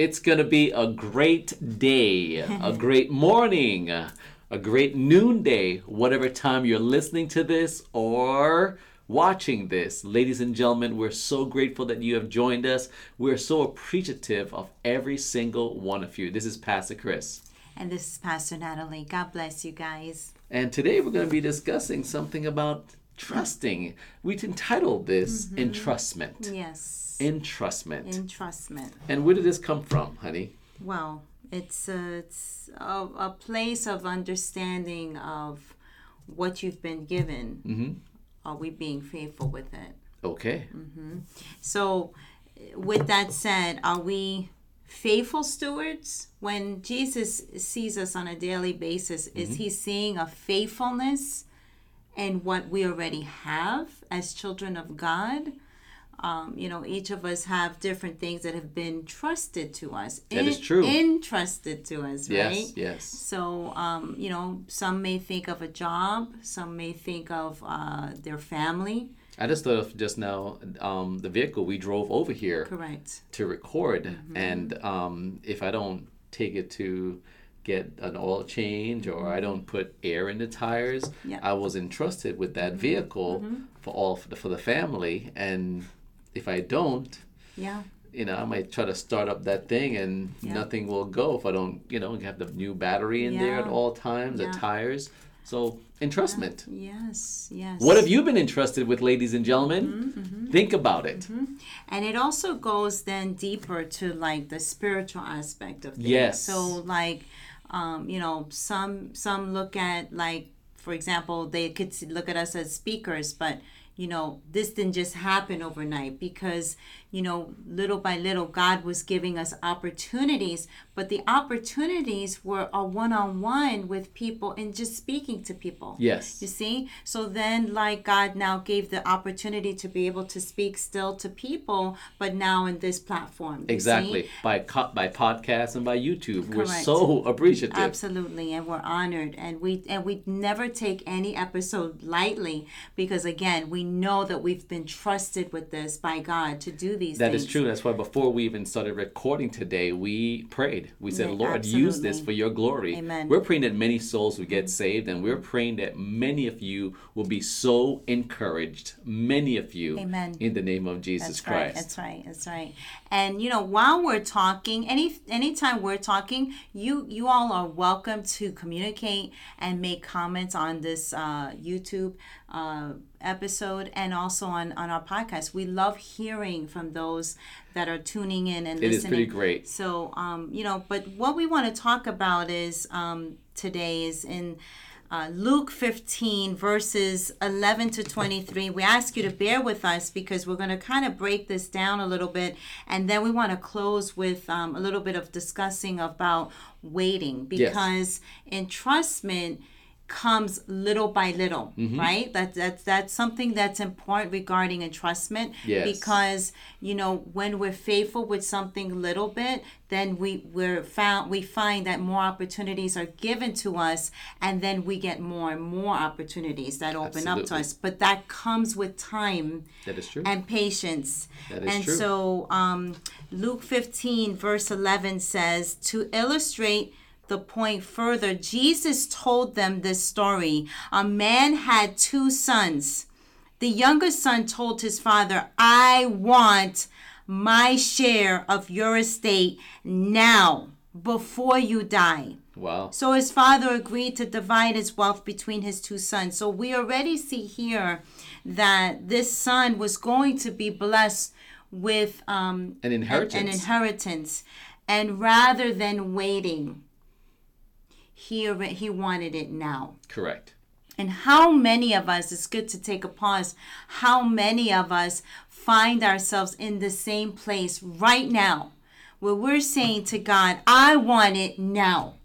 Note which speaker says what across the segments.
Speaker 1: It's going to be a great day, a great morning, a great noonday, whatever time you're listening to this or watching this. Ladies and gentlemen, we're so grateful that you have joined us. We're so appreciative of every single one of you. This is Pastor Chris.
Speaker 2: And this is Pastor Natalie. God bless you guys.
Speaker 1: And today we're going to be discussing something about trusting. We've entitled this mm-hmm. Entrustment.
Speaker 2: Yes.
Speaker 1: Entrustment.
Speaker 2: Entrustment.
Speaker 1: and where did this come from, honey?
Speaker 2: Well, it's a, it's a, a place of understanding of what you've been given.
Speaker 1: Mm-hmm.
Speaker 2: Are we being faithful with it?
Speaker 1: Okay. Mm-hmm.
Speaker 2: So, with that said, are we faithful stewards? When Jesus sees us on a daily basis, is mm-hmm. he seeing a faithfulness in what we already have as children of God? Um, you know, each of us have different things that have been trusted to us.
Speaker 1: That is true.
Speaker 2: Entrusted to us, right?
Speaker 1: Yes, yes.
Speaker 2: So, um, you know, some may think of a job, some may think of uh, their family.
Speaker 1: I just thought of just now um, the vehicle we drove over here
Speaker 2: Correct.
Speaker 1: to record,
Speaker 2: Mm-hmm.
Speaker 1: and um, if I don't take it to get an oil change or I don't put air in the tires,
Speaker 2: Mm-hmm. Mm-hmm.
Speaker 1: I was entrusted with that vehicle for all for the, for the family, and if I don't,
Speaker 2: Yeah.
Speaker 1: you know, I might try to start up that thing and
Speaker 2: Yeah.
Speaker 1: nothing will go if I don't, you know, have the new battery in there at all times,
Speaker 2: Yeah.
Speaker 1: the tires. So, entrustment.
Speaker 2: Yes, yes.
Speaker 1: What have you been entrusted with, ladies and gentlemen?
Speaker 2: Mm-hmm,
Speaker 1: Think about it.
Speaker 2: And it also goes then deeper to like the spiritual aspect of things.
Speaker 1: Yes.
Speaker 2: So like, um, you know, some some look at like, for example, they could look at us as speakers, but you know, this didn't just happen overnight because you know, little by little, God was giving us opportunities, but the opportunities were a one-on-one with people and just speaking to people.
Speaker 1: Yes.
Speaker 2: You see? So then, like, God now gave the opportunity to be able to speak still to people, but now in this platform.
Speaker 1: Exactly.
Speaker 2: see?
Speaker 1: By co- by podcast and by YouTube. We're so appreciative.
Speaker 2: Absolutely, and we're honored, and we and we never take any episode lightly because again, we know that we've been trusted with this by God to do these
Speaker 1: That
Speaker 2: things.
Speaker 1: is true. That's why before we even started recording today, we prayed. We said,
Speaker 2: Yeah,
Speaker 1: Lord, use this for your glory.
Speaker 2: Amen.
Speaker 1: We're praying that many souls will get saved, and we're praying that many of you will be so encouraged. Many of you.
Speaker 2: Amen.
Speaker 1: In the name of Jesus
Speaker 2: That's
Speaker 1: Christ.
Speaker 2: right. That's right. That's right. And you know, while we're talking, any anytime we're talking, you you all are welcome to communicate and make comments on this uh, YouTube uh, episode and also on on our podcast. We love hearing from those that are tuning in and
Speaker 1: It is
Speaker 2: listening.
Speaker 1: It is pretty great.
Speaker 2: So, um, you know, but what we want to talk about is um, today is in uh, Luke 15, verses 11 to 23. We ask you to bear with us because we're going to kind of break this down a little bit. And then we want to close with um, a little bit of discussing about waiting because entrustment comes little by little
Speaker 1: Mm-hmm.
Speaker 2: right that, that's that's something that's important regarding entrustment
Speaker 1: Yes.
Speaker 2: because you know when we're faithful with something little bit then we we're found we find that more opportunities are given to us and then we get more and more opportunities that open up to us but that comes with time
Speaker 1: That is true.
Speaker 2: and patience.
Speaker 1: That is
Speaker 2: and
Speaker 1: true.
Speaker 2: so um, Luke 15, verse 11 says, To illustrate the point further, Jesus told them this story. A man had two sons. The younger son told his father, I want my share of your estate now, before you die.
Speaker 1: wow.
Speaker 2: So his father agreed to divide his wealth between his two sons. So we already see here that this son was going to be blessed with um,
Speaker 1: An inheritance.
Speaker 2: An, inheritance, and rather than waiting, he he wanted it now.
Speaker 1: Correct.
Speaker 2: And how many of us, it's good to take a pause, how many of us find ourselves in the same place right now where we're saying to God, I want it now.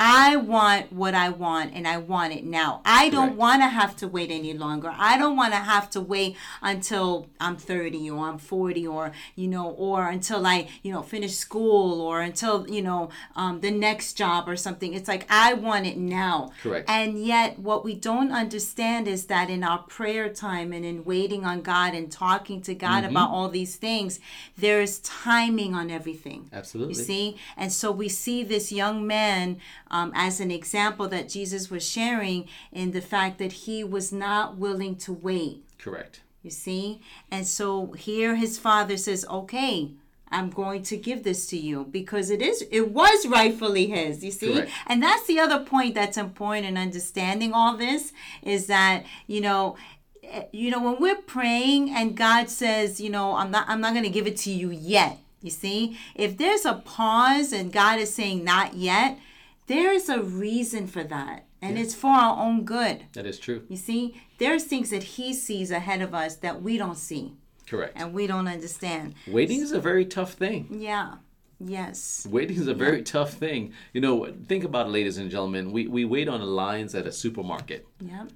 Speaker 2: I want what I want and I want it now. I don't
Speaker 1: Correct.
Speaker 2: want to have to wait any longer. I don't want to have to wait until I'm 30 or I'm 40 or, you know, or until I, you know, finish school or until, you know, um, the next job or something. It's like, I want it now.
Speaker 1: Correct.
Speaker 2: And yet, what we don't understand is that in our prayer time and in waiting on God and talking to God
Speaker 1: Mm-hmm.
Speaker 2: about all these things, there is timing on everything.
Speaker 1: Absolutely.
Speaker 2: You see? And so we see this young man um, as an example that Jesus was sharing in the fact that he was not willing to wait.
Speaker 1: Correct.
Speaker 2: You see? And so here his father says, okay. I'm going to give this to you because it is it was rightfully his, you see?
Speaker 1: Correct.
Speaker 2: And that's the other point that's important in understanding all this is that, you know, eh, you know when we're praying and God says, you know, I'm not I'm not going to give it to you yet. You see? If there's a pause and God is saying not yet, there is a reason for that. And it's for our own good.
Speaker 1: That is true.
Speaker 2: You see, there's things that he sees ahead of us that we don't see
Speaker 1: Correct.
Speaker 2: and we don't understand.
Speaker 1: Waiting is a very tough thing.
Speaker 2: Yeah. Yes.
Speaker 1: Waiting is a very tough thing. You know, think about it, ladies and gentlemen. We, we wait on the lines at a supermarket.
Speaker 2: Yep.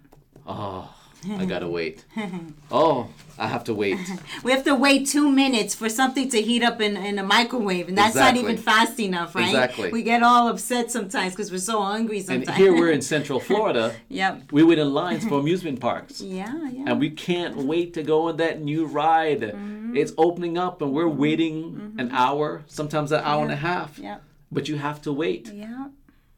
Speaker 1: Oh, I gotta wait. Oh, I have to wait.
Speaker 2: We have to wait two minutes for something to heat up in, in a microwave, and that's not even fast enough, right?
Speaker 1: Exactly.
Speaker 2: We get all upset sometimes because we're so hungry sometimes.
Speaker 1: And here we're in Central Florida.
Speaker 2: yep.
Speaker 1: We wait in lines for amusement parks.
Speaker 2: Yeah, yeah.
Speaker 1: And we can't wait to go on that new ride.
Speaker 2: Mm-hmm.
Speaker 1: It's opening up and we're waiting an hour, sometimes an hour and a half.
Speaker 2: yeah.
Speaker 1: But you have to wait.
Speaker 2: Yeah.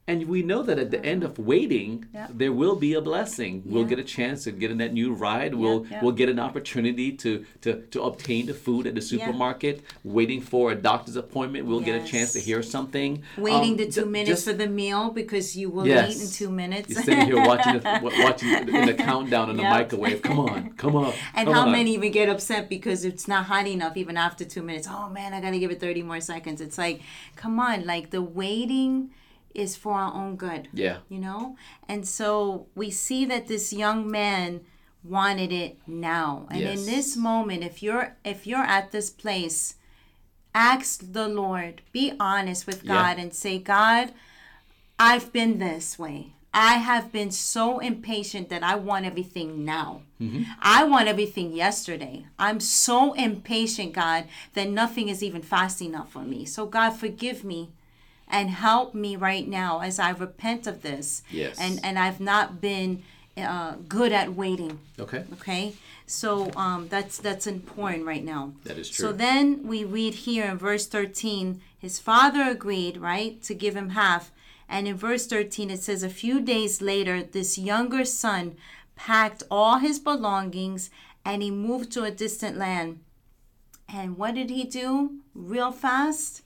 Speaker 1: And we know that at the end of waiting,
Speaker 2: Yeah.
Speaker 1: there will be a blessing. We'll
Speaker 2: Yeah.
Speaker 1: get a chance to get in that new ride. We'll
Speaker 2: yeah.
Speaker 1: we'll get an opportunity to, to, to obtain the food at the supermarket. Waiting for a doctor's appointment, we'll get a chance to hear something.
Speaker 2: Waiting
Speaker 1: Um,
Speaker 2: the two minutes for the meal because you will
Speaker 1: Yes.
Speaker 2: eat in two minutes.
Speaker 1: You're sitting here watching the, watching in the countdown in the
Speaker 2: Yep.
Speaker 1: microwave. Come on, come on.
Speaker 2: And
Speaker 1: come
Speaker 2: how
Speaker 1: on.
Speaker 2: many even get upset because it's not hot enough even after two minutes? Oh man, I gotta give it 30 more seconds. It's like, come on, like the waiting is for our own good,
Speaker 1: Yeah,
Speaker 2: you know? And so we see that this young man wanted it now. And
Speaker 1: Yes.
Speaker 2: in this moment, if you're if you're at this place, ask the Lord, be honest with
Speaker 1: Yeah.
Speaker 2: God and say, God, I've been this way. I have been so impatient that I want everything now. Mm-hmm. I want everything yesterday. I'm so impatient, God, that nothing is even fast enough for me. So, God, forgive me and help me right now as I repent of this.
Speaker 1: Yes.
Speaker 2: And, and I've not been uh, good at waiting.
Speaker 1: okay.
Speaker 2: Okay, so um, that's that's important right now.
Speaker 1: That is true.
Speaker 2: So then we read here in verse thirteen, his father agreed, right, to give him half. And in verse thirteen, it says, a few days later, this younger son packed all his belongings and he moved to a distant land. And what did he do? Real fast.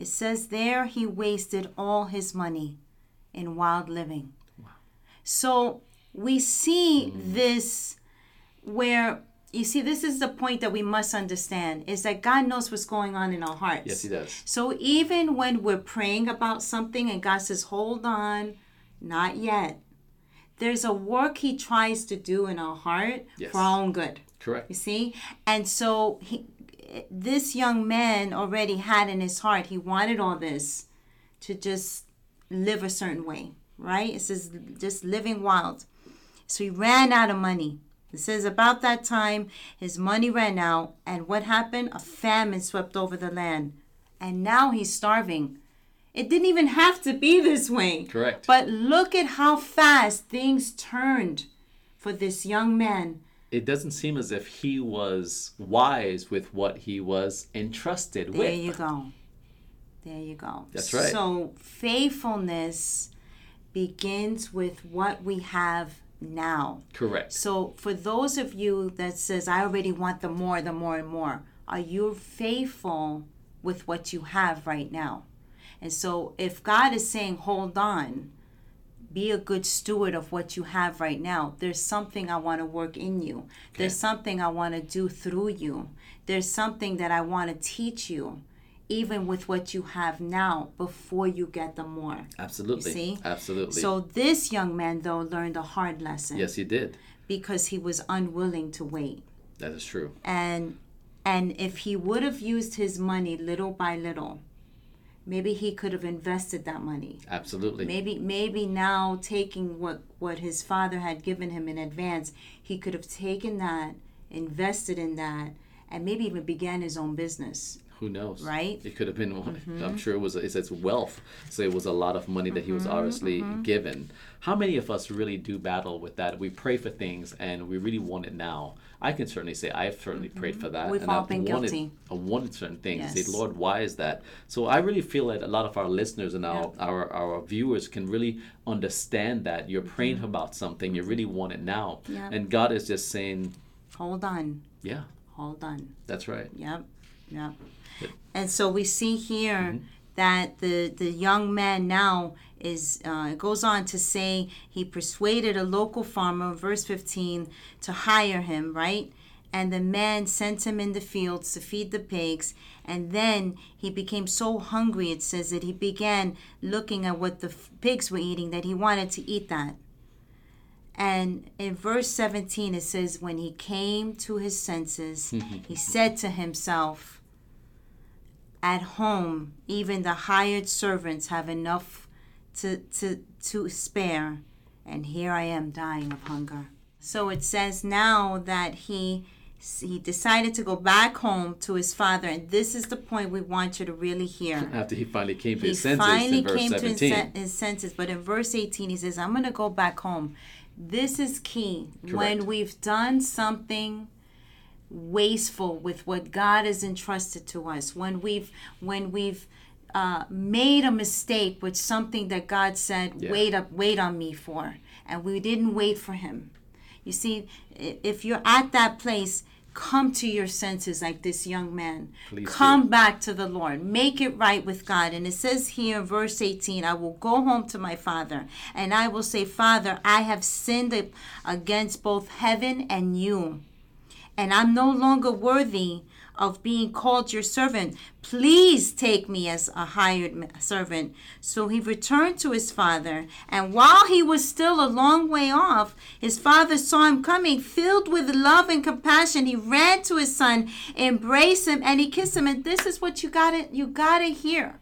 Speaker 2: It says there he wasted all his money in wild living. Wow. So we see
Speaker 1: Mm.
Speaker 2: this where you see this is the point that we must understand is that God knows what's going on in our hearts.
Speaker 1: Yes, he does.
Speaker 2: So even when we're praying about something and God says, "Hold on, not yet." There's a work he tries to do in our heart
Speaker 1: Yes.
Speaker 2: for our own good.
Speaker 1: Correct.
Speaker 2: You see? And so he this young man already had in his heart he wanted all this to just live a certain way, right? It says just living wild. So he ran out of money. It says about that time his money ran out and what happened? A famine swept over the land. And now he's starving. It didn't even have to be this way.
Speaker 1: Correct.
Speaker 2: But look at how fast things turned for this young man.
Speaker 1: It doesn't seem as if he was wise with what he was entrusted
Speaker 2: There
Speaker 1: with.
Speaker 2: There you go. There you go.
Speaker 1: That's right.
Speaker 2: So faithfulness begins with what we have now.
Speaker 1: Correct.
Speaker 2: So for those of you that says I already want the more, the more and more, are you faithful with what you have right now? And so if God is saying hold on, be a good steward of what you have right now. There's something I want to work in you. There's something I want to do through you. There's something that I want to teach you even with what you have now before you get the more.
Speaker 1: Absolutely.
Speaker 2: see?
Speaker 1: Absolutely.
Speaker 2: So this young man though learned a hard lesson
Speaker 1: yes, he did.
Speaker 2: because he was unwilling to wait.
Speaker 1: That is true.
Speaker 2: And and if he would have used his money little by little, maybe he could have invested that money.
Speaker 1: Absolutely.
Speaker 2: Maybe maybe now taking what what his father had given him in advance, he could have taken that, invested in that, and maybe even began his own business.
Speaker 1: Who knows?
Speaker 2: Right? Mm-hmm.
Speaker 1: It could have been. I'm sure it was. It says wealth, so it was a lot of money that he was
Speaker 2: Mm-hmm,
Speaker 1: obviously given. How many of us really do battle with that? We pray for things and we really want it now. I can certainly say I've certainly prayed for that.
Speaker 2: Mm-hmm. We've
Speaker 1: and
Speaker 2: all
Speaker 1: I've
Speaker 2: been
Speaker 1: wanted,
Speaker 2: guilty.
Speaker 1: I wanted certain things.
Speaker 2: Yes.
Speaker 1: Say, Lord, why is that? So I really feel that a lot of our listeners and our, our, our viewers can really understand that you're praying about something, you really want it now.
Speaker 2: Mm-hmm. Yeah.
Speaker 1: And God is just saying,
Speaker 2: Hold on.
Speaker 1: yeah,
Speaker 2: Hold on.
Speaker 1: that's right.
Speaker 2: Yep, yep. And so we see here
Speaker 1: Mm-hmm.
Speaker 2: that the the young man now is uh, it goes on to say he persuaded a local farmer, verse fifteen, to hire him, right? And the man sent him in the fields to feed the pigs. And then he became so hungry, it says that he began looking at what the f- pigs were eating, that he wanted to eat that. And in verse 17, it says, When he came to his senses, he said to himself, At home, even the hired servants have enough to, to, to spare, and here I am dying of hunger. So it says now that he he decided to go back home to his father, and this is the point we want you to really hear
Speaker 1: After he finally came to
Speaker 2: he
Speaker 1: his senses
Speaker 2: finally
Speaker 1: in verse
Speaker 2: came
Speaker 1: 17.
Speaker 2: to his, his senses but in verse 18 he says i'm going to go back home this is key
Speaker 1: Correct.
Speaker 2: when we've done something wasteful with what god has entrusted to us when we've when we've uh, made a mistake with something that god said
Speaker 1: Yeah.
Speaker 2: wait up wait on me for and we didn't wait for him you see if you're at that place come to your senses like this young man
Speaker 1: Please do.
Speaker 2: come back to the Lord. Make it right with God. And it says here, verse 18, I will go home to my father, and I will say, Father, I have sinned against both heaven and you, and I'm no longer worthy of being called your servant. Please take me as a hired servant. So he returned to his father, and while he was still a long way off, his father saw him coming, filled with love and compassion. He ran to his son, embraced him, and he kissed him. And this is what you gotta you gotta hear.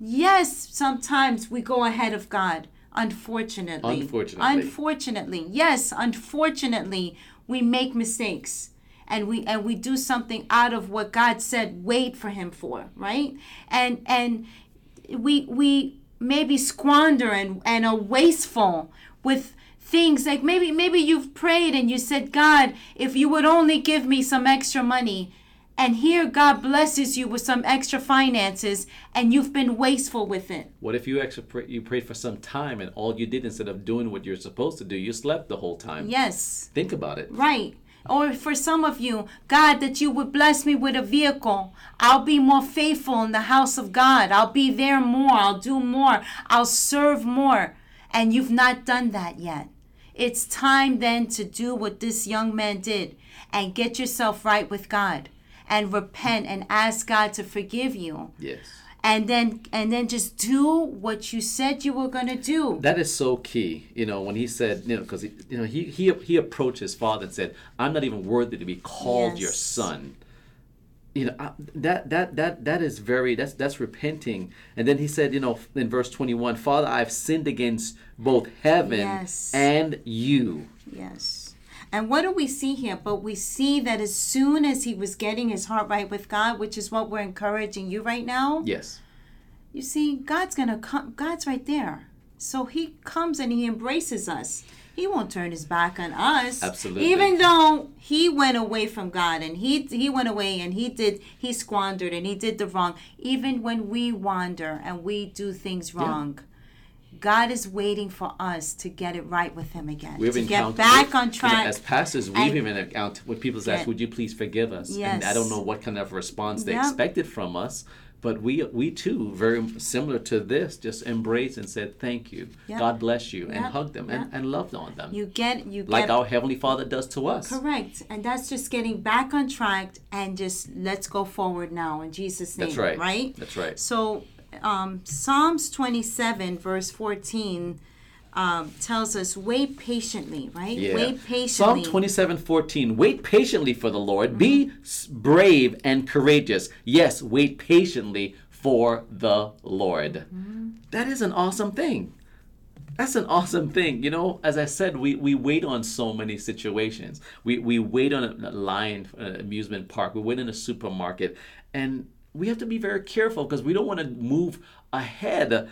Speaker 2: Yes, sometimes we go ahead of God. Unfortunately.
Speaker 1: Unfortunately.
Speaker 2: Unfortunately. Yes, unfortunately, we make mistakes. And we and we do something out of what God said wait for him for, right? And and we we maybe squander and, and are wasteful with things like maybe maybe you've prayed and you said, God, if you would only give me some extra money, and here God blesses you with some extra finances and you've been wasteful with it.
Speaker 1: What if you actually pray, you prayed for some time and all you did instead of doing what you're supposed to do, you slept the whole time?
Speaker 2: Yes.
Speaker 1: Think about it.
Speaker 2: Right. Or for some of you, God, that you would bless me with a vehicle. I'll be more faithful in the house of God. I'll be there more. I'll do more. I'll serve more. And you've not done that yet. It's time then to do what this young man did and get yourself right with God and repent and ask God to forgive you.
Speaker 1: Yes.
Speaker 2: And then and then just do what you said you were going to do.
Speaker 1: That is so key, you know, when he said, you know, because you know he, he he approached his father and said, "I'm not even worthy to be called your
Speaker 2: Yes.
Speaker 1: son." You know I, that that that that is very that's that's repenting. And then he said, you know, in verse 21, "Father, I've sinned against both heaven
Speaker 2: Yes.
Speaker 1: and you."
Speaker 2: Yes. And what do we see here? But we see that as soon as he was getting his heart right with God, which is what we're encouraging you right now,
Speaker 1: Yes.
Speaker 2: you see, God's going to come. God's right there. So he comes and he embraces us. He won't turn his back on us.
Speaker 1: Absolutely.
Speaker 2: Even though he went away from God and he he went away and he did he squandered and he did the wrong. Even when we wander and we do things wrong, God is waiting for us to get it right with him again.
Speaker 1: We've
Speaker 2: to get back on track.
Speaker 1: as pastors, we've even encountered when people ask,
Speaker 2: Yeah.
Speaker 1: "Would you please forgive us?" And I don't know what kind of response they
Speaker 2: Yep.
Speaker 1: expected from us, but we we too, very similar to this, just embraced and said, "Thank you,
Speaker 2: Yep.
Speaker 1: God bless you," and
Speaker 2: Yep.
Speaker 1: hugged them and, and loved on them,
Speaker 2: you get you
Speaker 1: like
Speaker 2: get
Speaker 1: our heavenly Father does to us.
Speaker 2: correct, and that's just getting back on track and just let's go forward now in Jesus' name.
Speaker 1: That's right.
Speaker 2: Right.
Speaker 1: That's right.
Speaker 2: So, um, Psalms 27, verse 14, um, tells us, wait patiently, right?
Speaker 1: Yeah.
Speaker 2: Wait patiently.
Speaker 1: Psalm 27 14. Wait patiently for the Lord. Be s- brave and courageous. Yes, wait patiently for the Lord. That is an awesome thing. That's an awesome thing. You know, as I said, we, we wait on so many situations. We, we wait on a, a line, an amusement park, we wait in a supermarket, and we have to be very careful because we don't want to move ahead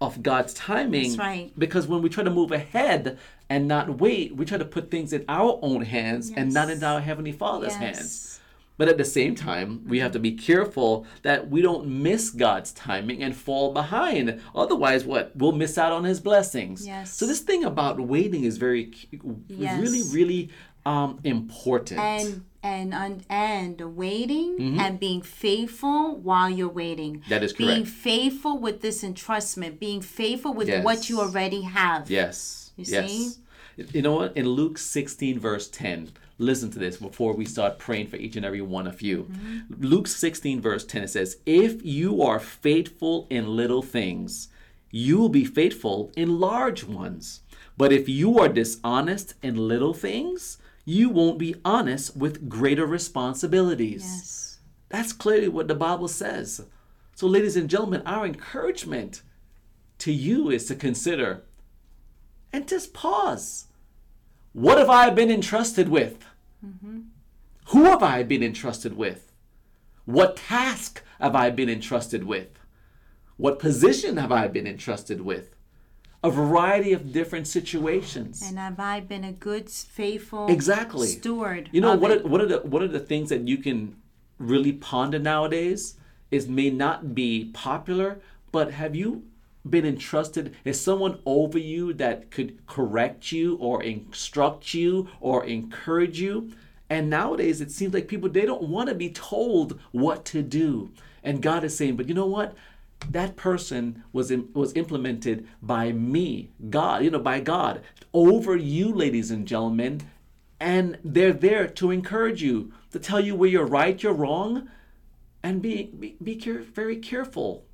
Speaker 1: of God's timing.
Speaker 2: That's right.
Speaker 1: Because when we try to move ahead and not wait, we try to put things in our own hands and not in our Heavenly Father's
Speaker 2: Yes.
Speaker 1: hands. But at the same time, we have to be careful that we don't miss God's timing and fall behind. Otherwise, what? We'll miss out on His blessings.
Speaker 2: Yes.
Speaker 1: So this thing about waiting is very,
Speaker 2: Yes.
Speaker 1: really, really um, important.
Speaker 2: and and and, and waiting and being faithful while you're waiting.
Speaker 1: Mm-hmm. That is
Speaker 2: Being faithful with this entrustment, being faithful with
Speaker 1: Yes.
Speaker 2: what you already have.
Speaker 1: Yes.
Speaker 2: You
Speaker 1: yes.
Speaker 2: see?
Speaker 1: You know what? In Luke 16, verse 10, listen to this before we start praying for each and every one of you.
Speaker 2: Mm-hmm.
Speaker 1: Luke 16, verse 10, it says, If you are faithful in little things, you will be faithful in large ones. But if you are dishonest in little things, you won't be honest with greater responsibilities.
Speaker 2: Yes.
Speaker 1: That's clearly what the Bible says. So, ladies and gentlemen, our encouragement to you is to consider and just pause. What have I been entrusted with? Mm-hmm. Who have I been entrusted with? What task have I been entrusted with? What position have I been entrusted with? A variety of different situations.
Speaker 2: And have I been a good, faithful
Speaker 1: Exactly.
Speaker 2: steward?
Speaker 1: You know
Speaker 2: of
Speaker 1: what? Are, what are the what are the things that you can really ponder nowadays? Is may not be popular, but have you been entrusted? Is someone over you that could correct you or instruct you or encourage you? And nowadays, it seems like people they don't want to be told what to do. And God is saying, but you know what? That person was im- was implemented by me, God, you know, by God over you, ladies and gentlemen and they're there to encourage you to tell you where you're right you're wrong and be be, be care, very careful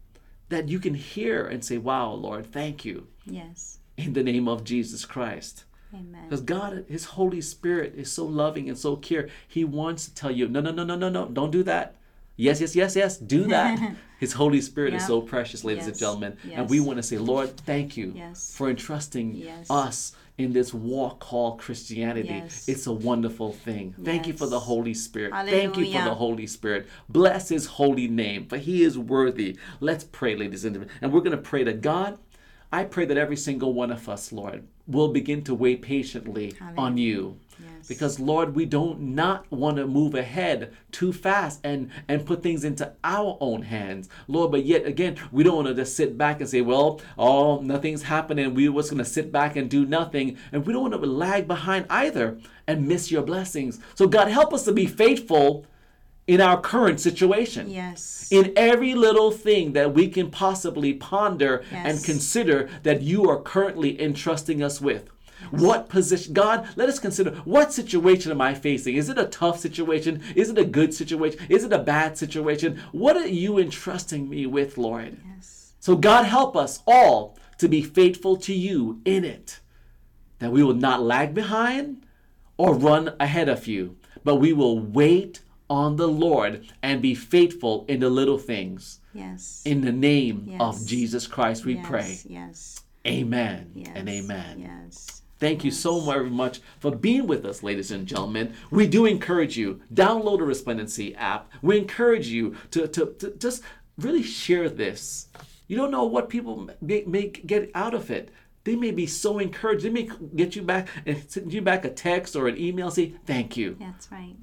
Speaker 1: that you can hear and say wow lord thank you
Speaker 2: Yes.
Speaker 1: in the name of jesus christ
Speaker 2: Amen.
Speaker 1: because god his holy spirit is so loving and so care he wants to tell you no no no no no no don't do that yes yes yes yes do that his holy spirit is so precious ladies and
Speaker 2: Yes.
Speaker 1: gentlemen and we want to say lord thank you
Speaker 2: Yes.
Speaker 1: for entrusting
Speaker 2: Yes.
Speaker 1: us in this walk called Christianity.
Speaker 2: Yes.
Speaker 1: It's a wonderful thing. Thank you for the Holy Spirit. Thank you for the Holy Spirit. Bless his holy name, for he is worthy. Let's pray, ladies and gentlemen. And we're going to pray to God. I pray that every single one of us, Lord, will begin to wait patiently on you.
Speaker 2: Yes.
Speaker 1: Because Lord, we don't not want to move ahead too fast and and put things into our own hands, Lord. But yet again, we don't want to just sit back and say, "Well, oh, nothing's happening." We was going to sit back and do nothing, and we don't want to lag behind either and miss your blessings. So God, help us to be faithful in our current situation
Speaker 2: Yes.
Speaker 1: in every little thing that we can possibly ponder and consider that you are currently entrusting us with. What position, God, let us consider what situation am I facing? Is it a tough situation? Is it a good situation? Is it a bad situation? What are you entrusting me with, Lord?
Speaker 2: yes.
Speaker 1: So, God, help us all to be faithful to you in it, that we will not lag behind or run ahead of you, but we will wait on the Lord and be faithful in the little things.
Speaker 2: Yes.
Speaker 1: In the name
Speaker 2: Yes.
Speaker 1: of Jesus Christ, we
Speaker 2: yes.
Speaker 1: pray.
Speaker 2: Yes.
Speaker 1: Amen
Speaker 2: Yes.
Speaker 1: and amen.
Speaker 2: Yes.
Speaker 1: Thank you so very much for being with us, ladies and gentlemen. We do encourage you, download the Resplendency app. We encourage you to, to, to just really share this. You don't know what people may, may get out of it. They may be so encouraged. They may get you back and send you back a text or an email say, thank you.
Speaker 2: That's right.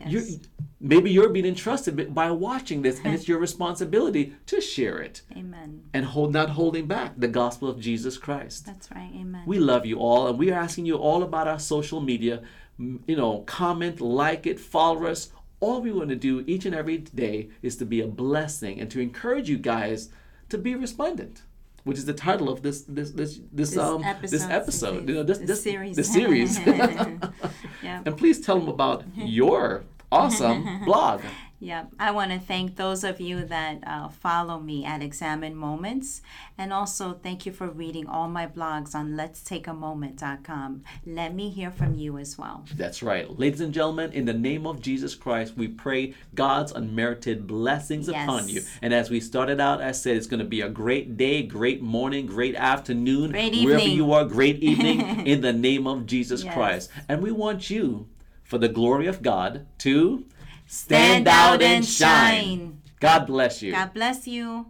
Speaker 2: Yes.
Speaker 1: You're, maybe you're being entrusted by watching this, and it's your responsibility to share it
Speaker 2: Amen.
Speaker 1: and hold not holding back the gospel of Jesus Christ.
Speaker 2: That's right. Amen.
Speaker 1: We love you all, and we are asking you all about our social media. You know, comment, like it, follow us. All we want to do each and every day is to be a blessing and to encourage you guys to be resplendent, which is the title of this this this this, um this episode. You know, this, this
Speaker 2: series.
Speaker 1: this series.
Speaker 2: yeah.
Speaker 1: and please tell them about your awesome blog.
Speaker 2: Yeah, I want to thank those of you that uh, follow me at Examine Moments. And also thank you for reading all my blogs on let's letstakeamoment.com. Let me hear from you as well.
Speaker 1: That's right. Ladies and gentlemen, in the name of Jesus Christ, we pray God's unmerited blessings
Speaker 2: Yes.
Speaker 1: upon you. And as we started out, I said it's going to be a great day, great morning, great afternoon,
Speaker 2: Great
Speaker 1: wherever you are, great evening in the name of Jesus
Speaker 2: Yes.
Speaker 1: Christ. And we want you, for the glory of God, to
Speaker 2: Stand out and shine.
Speaker 1: God bless you.
Speaker 2: God bless you.